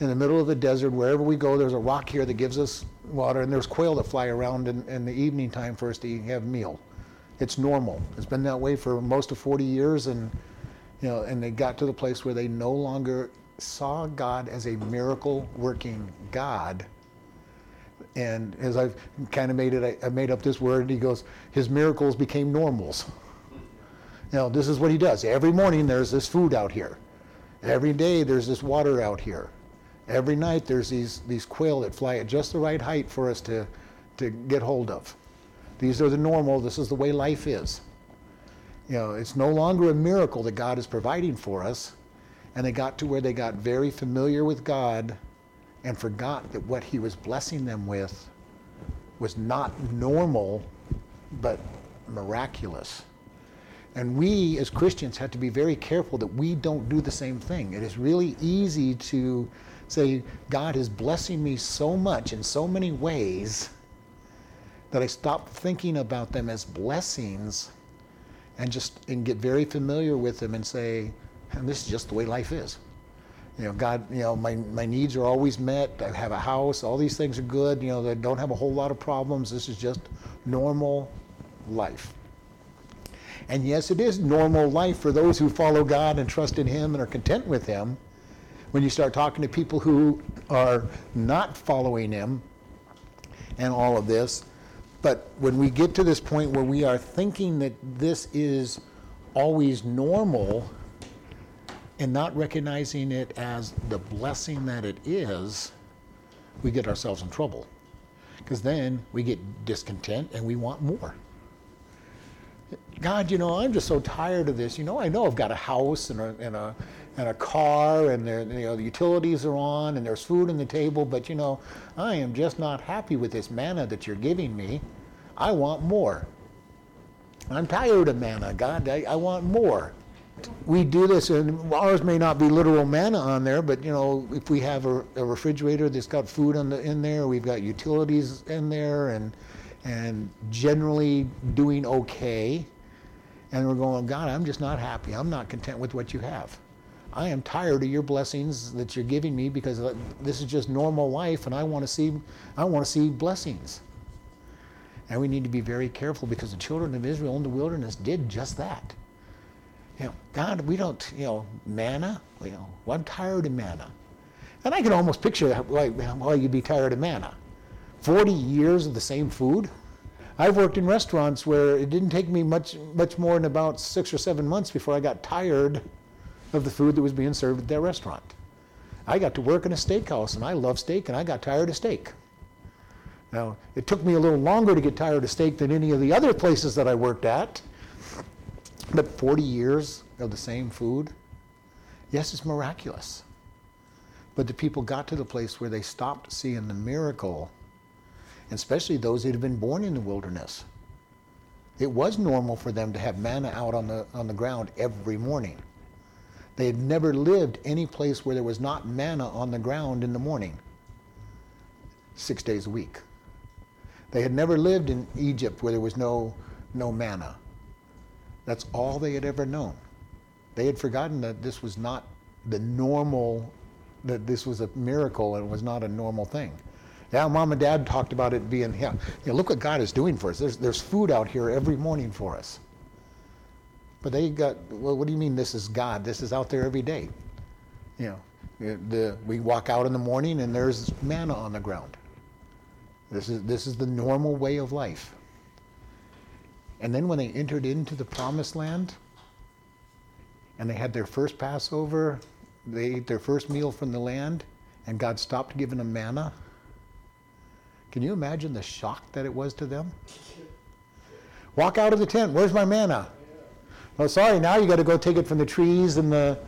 In the middle of the desert, wherever we go, there's a rock here that gives us water, and there's quail that fly around in, in the evening time for us to eat, have meal. It's normal. It's been that way for most of 40 years, and you know, and they got to the place where they no longer saw God as a miracle working God. And as I've kind of made it, I, I made up this word. He goes, his miracles became normals. You know, this is what he does. Every morning there's this food out here. Every day there's this water out here. Every night there's these, these quail that fly at just the right height for us to, to get hold of. These are the normal, this is the way life is. You know, it's no longer a miracle that God is providing for us. And they got to where they got very familiar with God and forgot that what he was blessing them with was not normal, but miraculous. And we as Christians have to be very careful that we don't do the same thing. It is really easy to say, God is blessing me so much in so many ways that I stop thinking about them as blessings and just and get very familiar with them and say, and this is just the way life is. You know, God, you know, my, my needs are always met. I have a house. All these things are good. You know, I don't have a whole lot of problems. This is just normal life. And yes, it is normal life for those who follow God and trust in Him and are content with Him. When you start talking to people who are not following Him and all of this. But when we get to this point where we are thinking that this is always normal and not recognizing it as the blessing that it is, we get ourselves in trouble. Because then we get discontent and we want more. God, you know, I'm just so tired of this. You know, I know I've got a house and a, and a, and a car and you know, the utilities are on and there's food on the table, but you know, I am just not happy with this manna that you're giving me. I want more. I'm tired of manna, God. I, I want more. We do this, and ours may not be literal manna on there, but you know, if we have a, a refrigerator that's got food on the, in there, we've got utilities in there, and and generally doing okay, and we're going, God, I'm just not happy. I'm not content with what you have. I am tired of your blessings that you're giving me because uh, this is just normal life, and I want to see, I want to see blessings. And we need to be very careful because the children of Israel in the wilderness did just that. You know, God, we don't, you know, manna. You know, well, I'm tired of manna, and I can almost picture why, well, you'd be tired of manna. Forty years of the same food. I've worked in restaurants where it didn't take me much, much more than about six or seven months before I got tired of the food that was being served at that restaurant. I got to work in a steakhouse, and I love steak, and I got tired of steak. Now, it took me a little longer to get tired of steak than any of the other places that I worked at, but 40 years of the same food, yes, it's miraculous. But the people got to the place where they stopped seeing the miracle, especially those that had been born in the wilderness. It was normal for them to have manna out on the, on the ground every morning. They had never lived any place where there was not manna on the ground in the morning, six days a week. They had never lived in Egypt where there was no, no manna. That's all they had ever known. They had forgotten that this was not the normal, that this was a miracle and was not a normal thing. Yeah, mom and dad talked about it being, yeah, look what God is doing for us. There's, there's food out here every morning for us. But they got, well, what do you mean this is God? This is out there every day. You know, the, we walk out in the morning and there's manna on the ground. This is, this is the normal way of life. And then when they entered into the promised land and they had their first Passover, they ate their first meal from the land, and God stopped giving them manna. Can you imagine the shock that it was to them? Walk out of the tent. Where's my manna? Oh, sorry. Now you got to go take it from the trees and the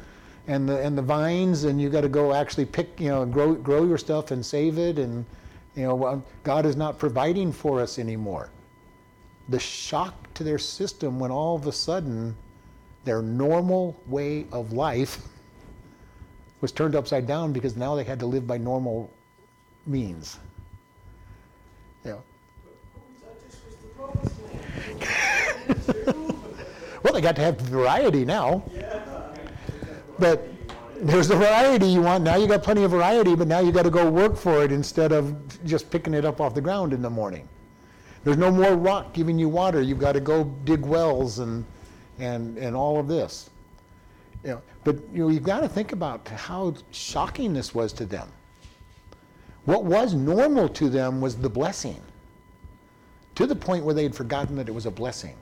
and the and the vines, and you got to go actually pick, you know, grow grow your stuff and save it, and you know, God is not providing for us anymore. The shock to their system when all of a sudden their normal way of life was turned upside down because now they had to live by normal means. Know. they got to have variety now. But there's the variety you want. Now you got plenty of variety, but now you got to go work for it instead of just picking it up off the ground in the morning. There's no more rock giving you water. You've got to go dig wells and and and all of this. You know, but you know, you've got to think about how shocking this was to them. What was normal to them was the blessing. To the point where they had forgotten that it was a blessing.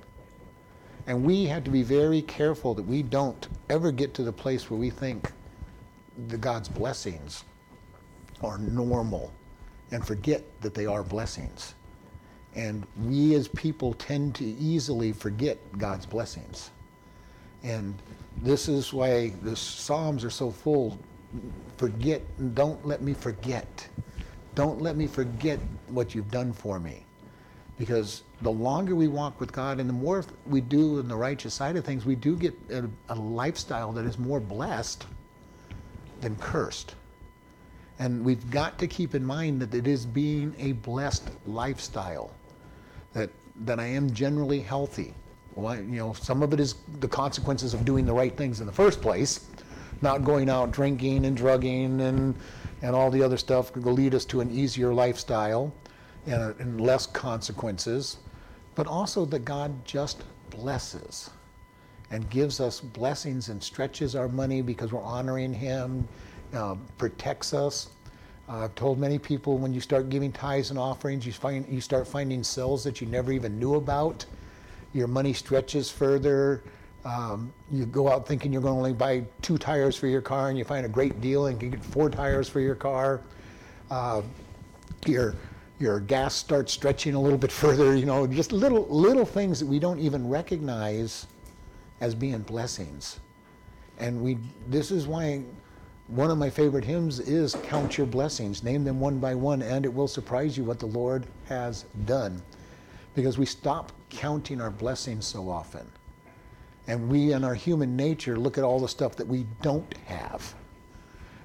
And we have to be very careful that we don't ever get to the place where we think the God's blessings are normal and forget that they are blessings. And we as people tend to easily forget God's blessings. And this is why the Psalms are so full. Forget, don't let me forget. Don't let me forget what you've done for me. Because the longer we walk with God and the more we do in the righteous side of things, we do get a, a lifestyle that is more blessed than cursed. And we've got to keep in mind that it is being a blessed lifestyle, that, that I am generally healthy. Well, I, you know, some of it is the consequences of doing the right things in the first place, not going out drinking and drugging and, and all the other stuff will lead us to an easier lifestyle and, and less consequences, but also that God just blesses and gives us blessings and stretches our money because we're honoring Him, uh, protects us. Uh, I've told many people when you start giving tithes and offerings, you find you start finding cells that you never even knew about. Your money stretches further. Um, you go out thinking you're going to only buy two tires for your car, and you find a great deal and you get four tires for your car. Uh, your your gas starts stretching a little bit further. You know, just little little things that we don't even recognize as being blessings. And we this is why one of my favorite hymns is count your blessings name them one by one and it will surprise you what the lord has done because we stop counting our blessings so often and we in our human nature look at all the stuff that we don't have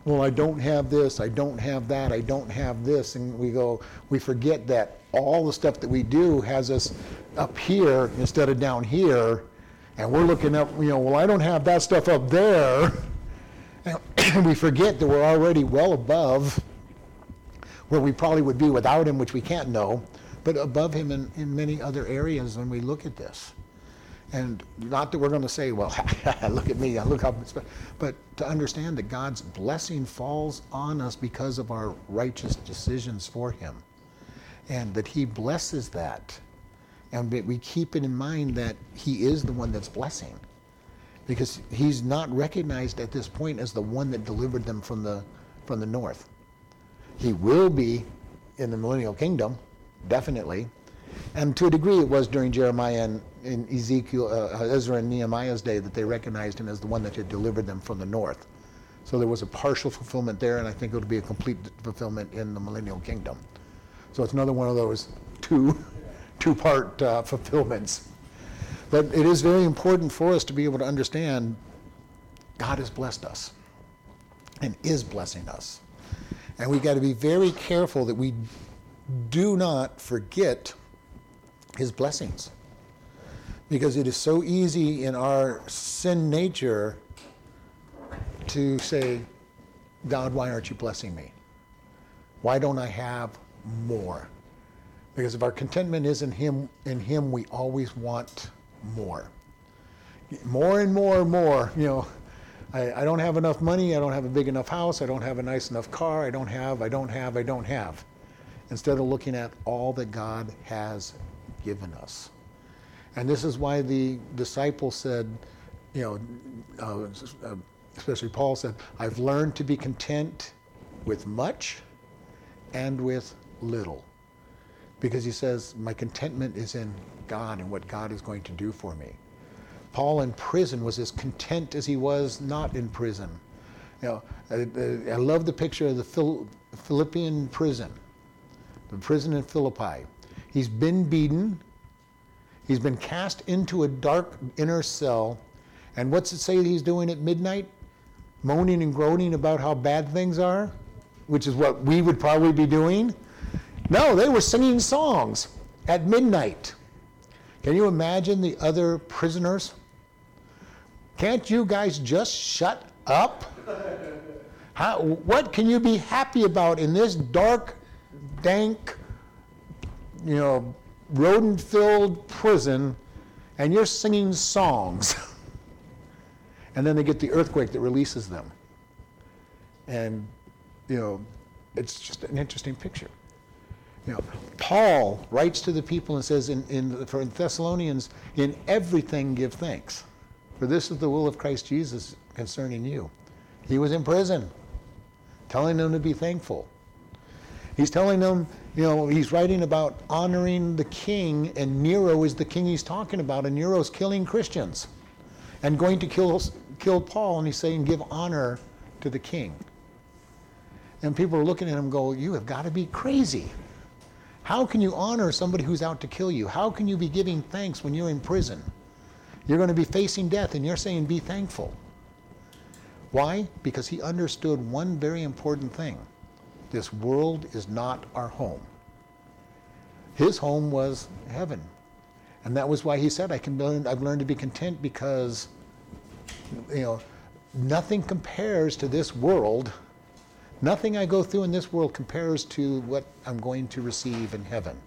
well i don't have this i don't have that i don't have this. And we go we forget that all the stuff that we do has us up here instead of down here. And we're looking up you know well i don't have that stuff up there. And we forget that we're already well above where we probably would be without him, which we can't know, but above him in, in many other areas when we look at this. And not that we're going to say, well, look at me, look how, but to understand that God's blessing falls on us because of our righteous decisions for him. And that he blesses that. And that we keep it in mind that he is the one that's blessing because he's not recognized at this point as the one that delivered them from the, from the north. He will be in the millennial kingdom, definitely. And to a degree, it was during Jeremiah and in Ezekiel, uh, Ezra and Nehemiah's day that they recognized him as the one that had delivered them from the north. So there was a partial fulfillment there, and I think it'll be a complete fulfillment in the millennial kingdom. So it's another one of those two, two-part uh, fulfillments. But it is very important for us to be able to understand God has blessed us and is blessing us. And we've got to be very careful that we do not forget his blessings. Because it is so easy in our sin nature to say, God, why aren't you blessing me? Why don't I have more? Because if our contentment is in him, in him we always want more. More and more and more, you know, I, I don't have enough money, I don't have a big enough house, I don't have a nice enough car, I don't have, I don't have, I don't have. Instead of looking at all that God has given us. And this is why the disciples said, you know, uh, especially Paul said, I've learned to be content with much and with little. Because he says, my contentment is in God and what God is going to do for me. Paul in prison was as content as he was not in prison. You know, I, I love the picture of the Philippian prison, the prison in Philippi. He's been beaten. He's been cast into a dark inner cell. And what's it say he's doing at midnight? Moaning and groaning about how bad things are, which is what we would probably be doing. No, they were singing songs at midnight. Can you imagine the other prisoners? Can't you guys just shut up? How, what can you be happy about in this dark, dank, you know, rodent filled prison and you're singing songs? and then they get the earthquake that releases them. And, you know, it's just an interesting picture. You know, Paul writes to the people and says in, in, for Thessalonians, in everything give thanks. For this is the will of Christ Jesus concerning you. He was in prison, telling them to be thankful. He's telling them, you know, he's writing about honoring the king, and Nero is the king he's talking about, and Nero's killing Christians and going to kill, kill Paul, and he's saying, give honor to the king. And people are looking at him go, You have got to be crazy. How can you honor somebody who's out to kill you? How can you be giving thanks when you're in prison? You're going to be facing death and you're saying, be thankful. Why? Because he understood one very important thing this world is not our home. His home was heaven. And that was why he said, I can learn, I've learned to be content because, you know, nothing compares to this world Nothing I go through in this world compares to what I'm going to receive in heaven.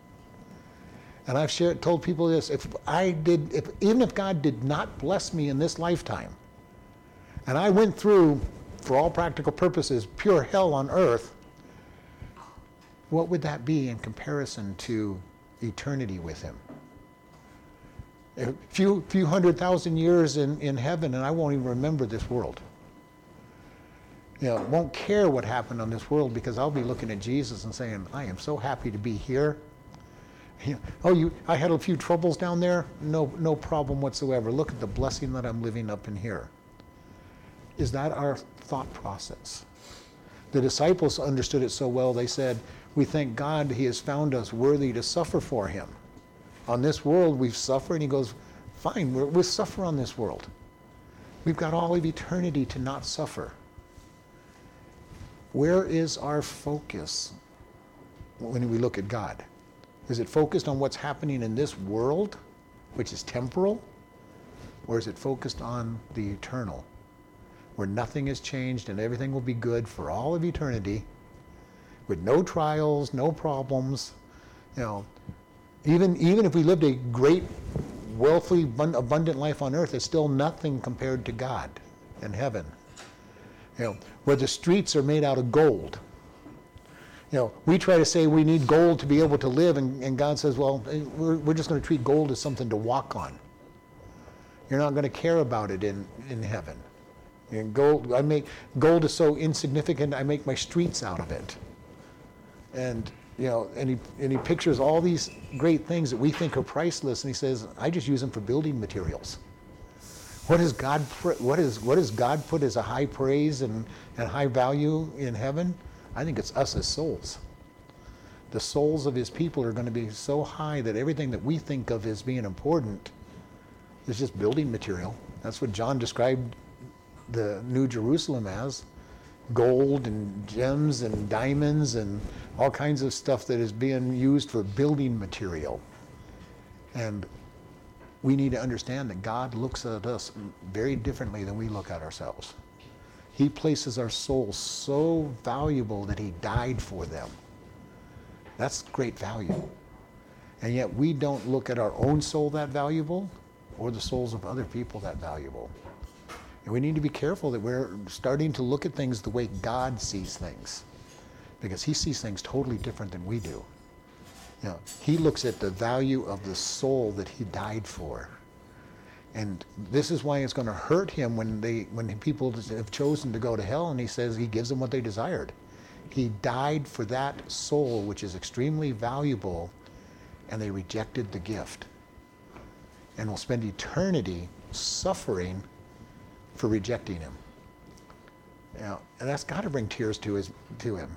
And I've shared, told people this: if I did, if, even if God did not bless me in this lifetime, and I went through for all practical purposes, pure hell on earth, what would that be in comparison to eternity with Him? A few, few hundred thousand years in, in heaven, and I won't even remember this world. You know, won't care what happened on this world because I'll be looking at Jesus and saying, I am so happy to be here. Oh, you, I had a few troubles down there? No, no problem whatsoever. Look at the blessing that I'm living up in here. Is that our thought process? The disciples understood it so well, they said, We thank God He has found us worthy to suffer for Him. On this world, we've suffered. And He goes, Fine, we'll, we'll suffer on this world. We've got all of eternity to not suffer. Where is our focus when we look at God? Is it focused on what's happening in this world, which is temporal? Or is it focused on the eternal, where nothing has changed and everything will be good for all of eternity, with no trials, no problems? You know, even, even if we lived a great, wealthy, abundant life on earth, it's still nothing compared to God and heaven. You know, where the streets are made out of gold. You know, we try to say we need gold to be able to live, and, and God says, well, eh, we're, we're just going to treat gold as something to walk on. You're not going to care about it in, in heaven. And gold, I make gold is so insignificant. I make my streets out of it. And you know, and he and he pictures all these great things that we think are priceless, and he says, I just use them for building materials. What is God? What is what does God put as a high praise and, and high value in heaven? I think it's us as souls. The souls of His people are going to be so high that everything that we think of as being important is just building material. That's what John described the New Jerusalem as gold and gems and diamonds and all kinds of stuff that is being used for building material. And we need to understand that God looks at us very differently than we look at ourselves. He places our souls so valuable that He died for them. That's great value. And yet we don't look at our own soul that valuable or the souls of other people that valuable. And we need to be careful that we're starting to look at things the way God sees things because He sees things totally different than we do. You know, he looks at the value of the soul that he died for. And this is why it's going to hurt him when they when people have chosen to go to hell and he says he gives them what they desired. He died for that soul which is extremely valuable and they rejected the gift. And will spend eternity suffering for rejecting him. Know, and that's got to bring tears to his to him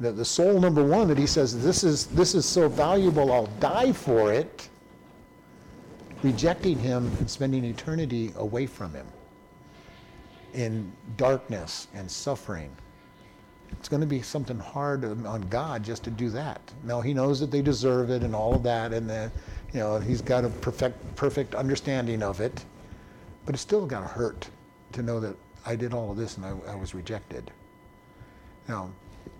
the, the soul number one that he says, this is, this is so valuable, I'll die for it, rejecting him and spending eternity away from him in darkness and suffering. It's going to be something hard on God just to do that. Now he knows that they deserve it and all of that, and that you know he's got a perfect perfect understanding of it, but it's still going to hurt to know that I did all of this and I, I was rejected. Now,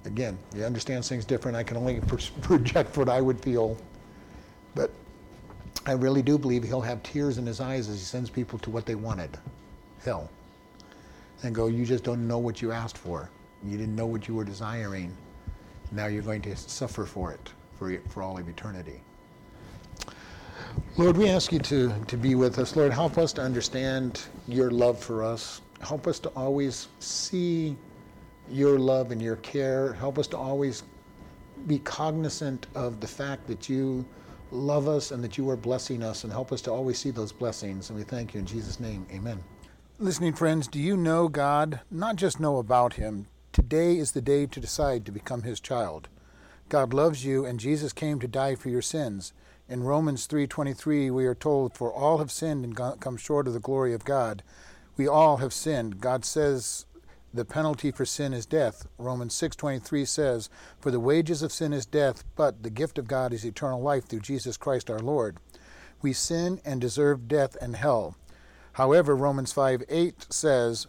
again, he understands things different. I can only project what I would feel. But I really do believe he'll have tears in his eyes as he sends people to what they wanted hell. And go, you just don't know what you asked for. You didn't know what you were desiring. Now you're going to suffer for it for, for all of eternity. Lord, we ask you to, to be with us. Lord, help us to understand your love for us. Help us to always see your love and your care. Help us to always be cognizant of the fact that you love us and that you are blessing us, and help us to always see those blessings. And we thank you in Jesus' name. Amen. Listening friends, do you know God? Not just know about Him. Today is the day to decide to become His child. God loves you, and Jesus came to die for your sins. In Romans 3:23, we are told, "For all have sinned and come short of the glory of God." We all have sinned. God says the penalty for sin is death. Romans 6:23 says, "For the wages of sin is death, but the gift of God is eternal life through Jesus Christ our Lord." We sin and deserve death and hell. However, Romans 5:8 says,